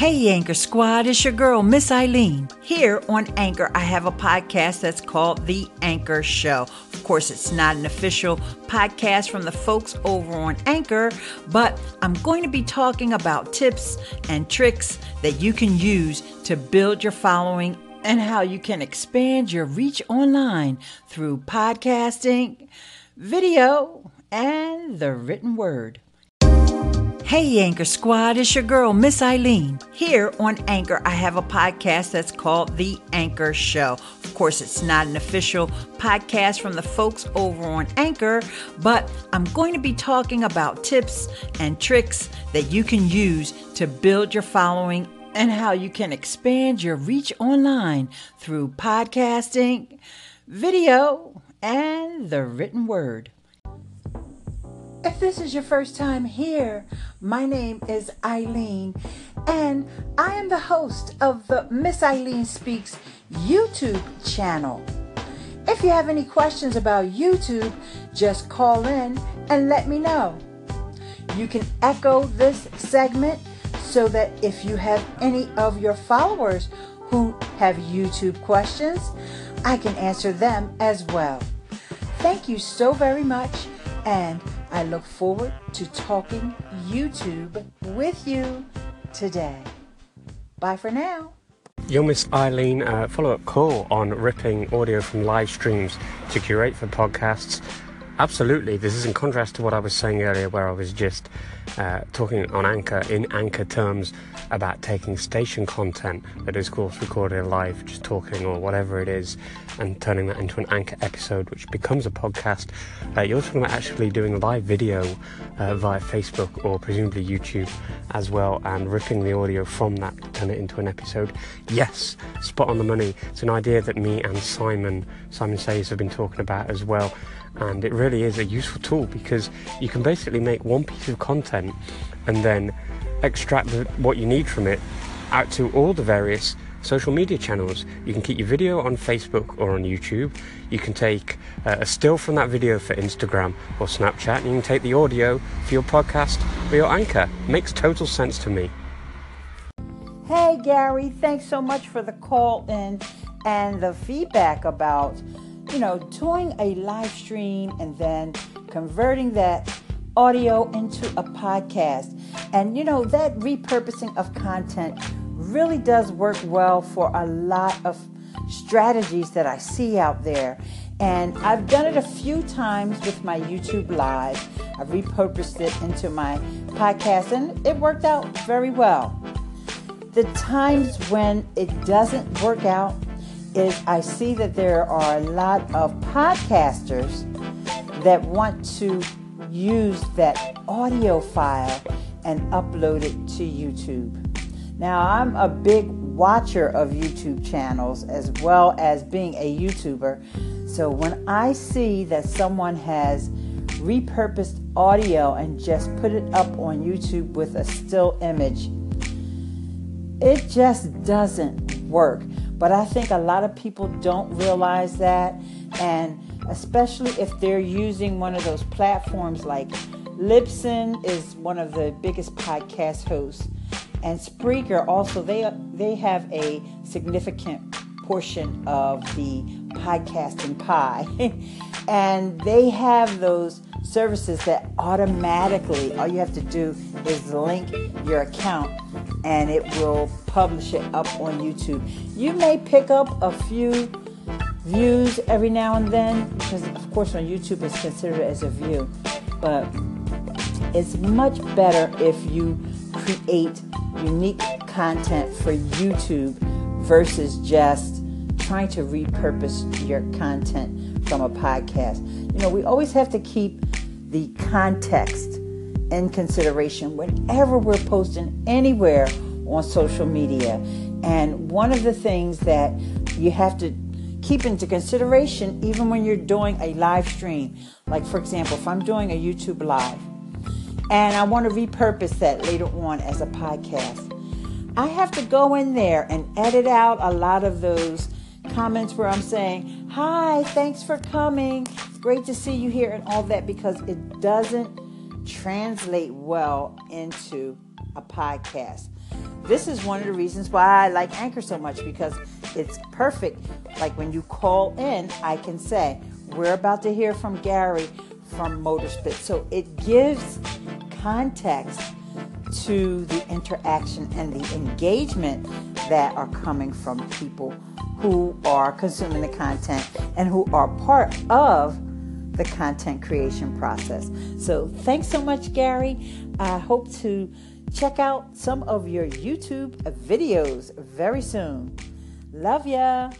Hey, Anchor Squad, it's your girl, Miss Eileen. Here on Anchor, I have a podcast that's called The Anchor Show. Of course, it's not an official podcast from the folks over on Anchor, but I'm going to be talking about tips and tricks that you can use to build your following and how you can expand your reach online through podcasting, video, and the written word. Hey, Anchor Squad, it's your girl, Miss Eileen. Here on Anchor, I have a podcast that's called The Anchor Show. Of course, it's not an official podcast from the folks over on Anchor, but I'm going to be talking about tips and tricks that you can use to build your following and how you can expand your reach online through podcasting, video, and the written word. If this is your first time here, my name is Eileen, and I am the host of the Miss Eileen Speaks YouTube channel. If you have any questions about YouTube, just call in and let me know. You can echo this segment so that if you have any of your followers who have YouTube questions, I can answer them as well. Thank you so very much, and I look forward to talking YouTube with you today. Bye for now. Yo, Miss Eileen, uh, follow up call on ripping audio from live streams to curate for podcasts. Absolutely, this is in contrast to what I was saying earlier, where I was just uh, talking on Anchor in Anchor terms about taking station content that is, of course, recorded live, just talking or whatever it is, and turning that into an Anchor episode, which becomes a podcast. Uh, you're talking about actually doing live video uh, via Facebook or presumably YouTube as well, and ripping the audio from that to turn it into an episode. Yes, spot on the money. It's an idea that me and Simon Simon Says have been talking about as well and it really is a useful tool because you can basically make one piece of content and then extract the, what you need from it out to all the various social media channels. You can keep your video on Facebook or on YouTube. You can take uh, a still from that video for Instagram or Snapchat, and you can take the audio for your podcast or your anchor. Makes total sense to me. Hey, Gary, thanks so much for the call in and the feedback about you know, doing a live stream and then converting that audio into a podcast. And, you know, that repurposing of content really does work well for a lot of strategies that I see out there. And I've done it a few times with my YouTube Live. I've repurposed it into my podcast and it worked out very well. The times when it doesn't work out, is I see that there are a lot of podcasters that want to use that audio file and upload it to YouTube. Now, I'm a big watcher of YouTube channels as well as being a YouTuber. So when I see that someone has repurposed audio and just put it up on YouTube with a still image, it just doesn't work. But I think a lot of people don't realize that. And especially if they're using one of those platforms like Libsyn is one of the biggest podcast hosts. And Spreaker also they they have a significant portion of the podcasting pie. and they have those services that automatically all you have to do is link your account and it will publish it up on YouTube. You may pick up a few views every now and then because of course on YouTube it's considered as a view, but it's much better if you create unique content for YouTube versus just trying to repurpose your content from a podcast. You know, we always have to keep the context in consideration whenever we're posting anywhere on social media. And one of the things that you have to keep into consideration, even when you're doing a live stream, like for example, if I'm doing a YouTube live and I want to repurpose that later on as a podcast, I have to go in there and edit out a lot of those comments where I'm saying, Hi, thanks for coming. Great to see you here, and all that because it doesn't translate well into a podcast. This is one of the reasons why I like Anchor so much because it's perfect. Like when you call in, I can say, We're about to hear from Gary from Motorspit. So it gives context to the interaction and the engagement that are coming from people who are consuming the content and who are part of the content creation process. So, thanks so much, Gary. I hope to check out some of your YouTube videos very soon. Love ya.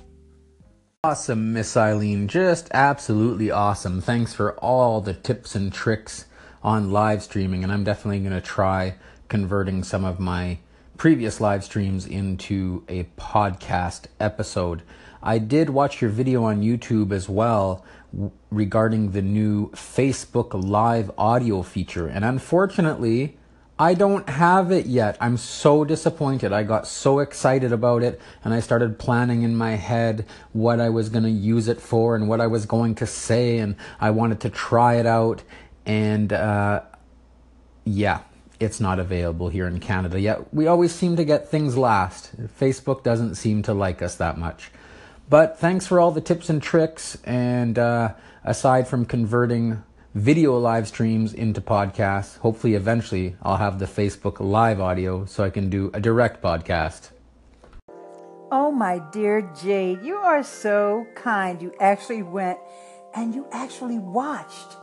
Awesome, Miss Eileen. Just absolutely awesome. Thanks for all the tips and tricks on live streaming, and I'm definitely going to try converting some of my previous live streams into a podcast episode. I did watch your video on YouTube as well regarding the new Facebook Live audio feature, and unfortunately, I don't have it yet. I'm so disappointed. I got so excited about it and I started planning in my head what I was going to use it for and what I was going to say and I wanted to try it out and uh, yeah, it's not available here in Canada yet. We always seem to get things last. Facebook doesn't seem to like us that much. But thanks for all the tips and tricks and uh, aside from converting video live streams into podcasts. Hopefully, eventually, I'll have the Facebook live audio so I can do a direct podcast. Oh, my dear Jade, you are so kind. You actually went and you actually watched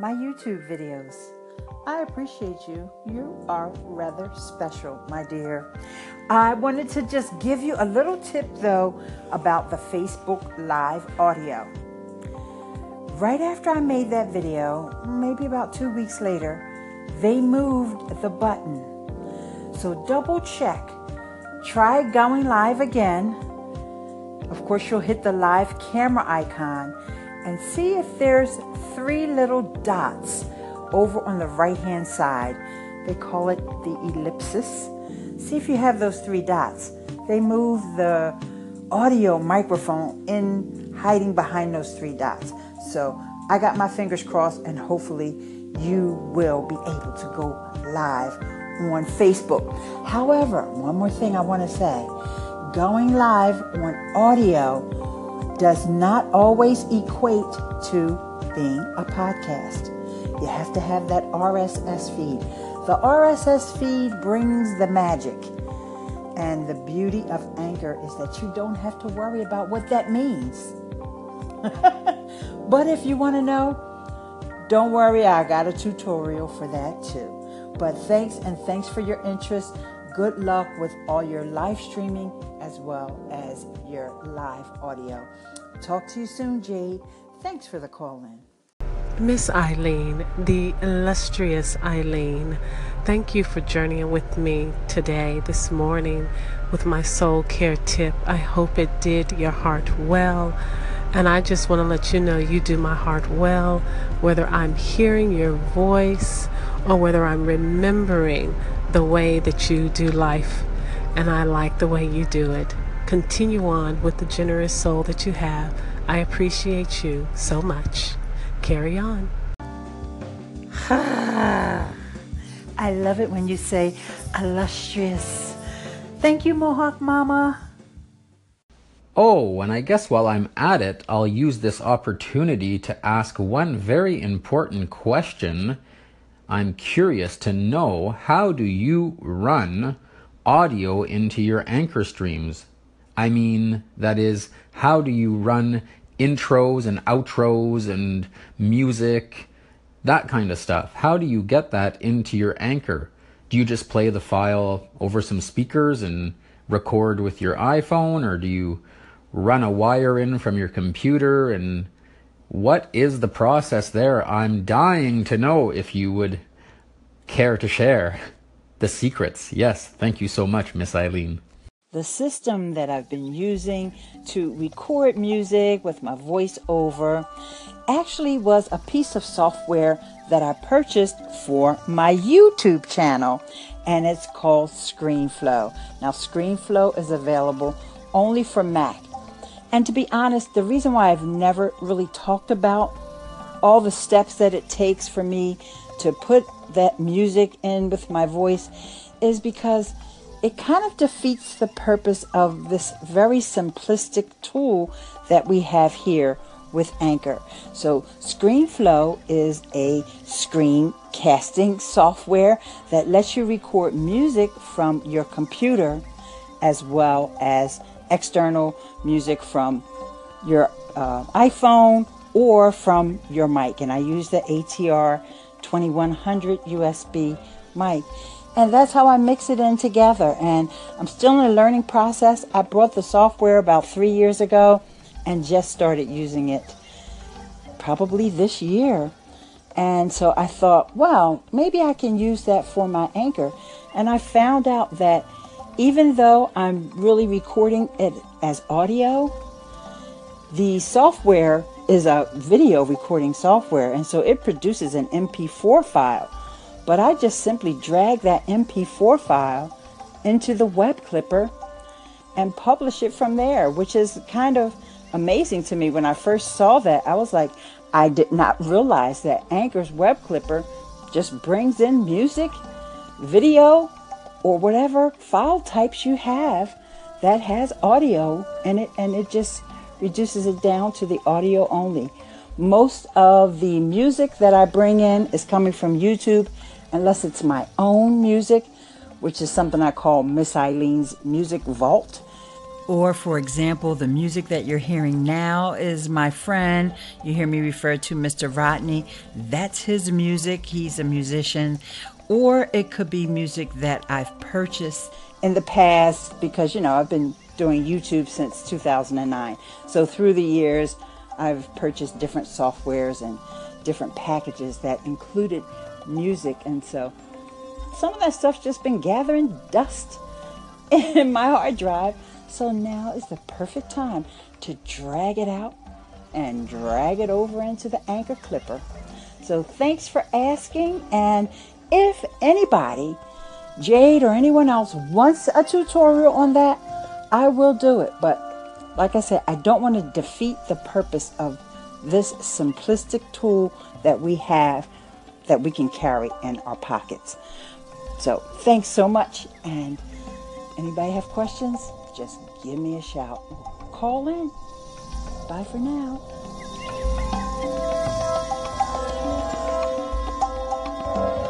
my YouTube videos. I appreciate you. You are rather special, my dear. I wanted to just give you a little tip though about the Facebook Live audio. Right after I made that video, maybe about two weeks later, they moved the button. So double check. Try going live again. Of course, you'll hit the live camera icon and see if there's three little dots over on the right hand side. They call it the ellipsis. See if you have those three dots. They move the audio microphone in hiding behind those three dots. So I got my fingers crossed, and hopefully, you will be able to go live on Facebook. However, one more thing I want to say going live on audio does not always equate to being a podcast. You have to have that RSS feed. The RSS feed brings the magic. And the beauty of Anchor is that you don't have to worry about what that means. But if you want to know, don't worry, I got a tutorial for that too. But thanks and thanks for your interest. Good luck with all your live streaming as well as your live audio. Talk to you soon, Jade. Thanks for the call in. Miss Eileen, the illustrious Eileen, thank you for journeying with me today, this morning, with my soul care tip. I hope it did your heart well. And I just want to let you know you do my heart well, whether I'm hearing your voice or whether I'm remembering the way that you do life. And I like the way you do it. Continue on with the generous soul that you have. I appreciate you so much. Carry on. I love it when you say illustrious. Thank you, Mohawk Mama. Oh, and I guess while I'm at it, I'll use this opportunity to ask one very important question. I'm curious to know how do you run audio into your anchor streams? I mean, that is, how do you run intros and outros and music, that kind of stuff? How do you get that into your anchor? Do you just play the file over some speakers and record with your iPhone, or do you run a wire in from your computer and what is the process there? I'm dying to know if you would care to share the secrets. Yes, thank you so much, Miss Eileen. The system that I've been using to record music with my voiceover actually was a piece of software that I purchased for my YouTube channel, and it's called ScreenFlow. Now, ScreenFlow is available only for Mac. And to be honest, the reason why I've never really talked about all the steps that it takes for me to put that music in with my voice is because it kind of defeats the purpose of this very simplistic tool that we have here with Anchor. So, ScreenFlow is a screencasting software that lets you record music from your computer as well as external music from your uh, iPhone or from your mic. And I use the ATR 2100 USB mic. And that's how I mix it in together. And I'm still in a learning process. I bought the software about three years ago and just started using it probably this year. And so I thought, well, maybe I can use that for my anchor. And I found out that even though I'm really recording it as audio, the software is a video recording software. And so it produces an MP4 file. But I just simply drag that MP4 file into the web clipper and publish it from there, which is kind of amazing to me. When I first saw that, I was like, I did not realize that Anchor's web clipper just brings in music, video, or whatever file types you have that has audio in it, and it just reduces it down to the audio only. Most of the music that I bring in is coming from YouTube unless it's my own music, which is something I call Miss Eileen's Music Vault. Or, for example, the music that you're hearing now is my friend. You hear me refer to Mr. Rodney. That's his music. He's a musician. Or it could be music that I've purchased in the past because, you know, I've been doing YouTube since 2009. So, through the years, I've purchased different softwares and different packages that included music. And so some of that stuff's just been gathering dust in my hard drive. So now is the perfect time to drag it out and drag it over into the Anchor Clipper. So thanks for asking. And if anybody, Jade or anyone else, wants a tutorial on that, I will do it. But like I said, I don't want to defeat the purpose of this simplistic tool that we have that we can carry in our pockets. So thanks so much. And anybody have questions? Just give me a shout. Call in. Bye for now.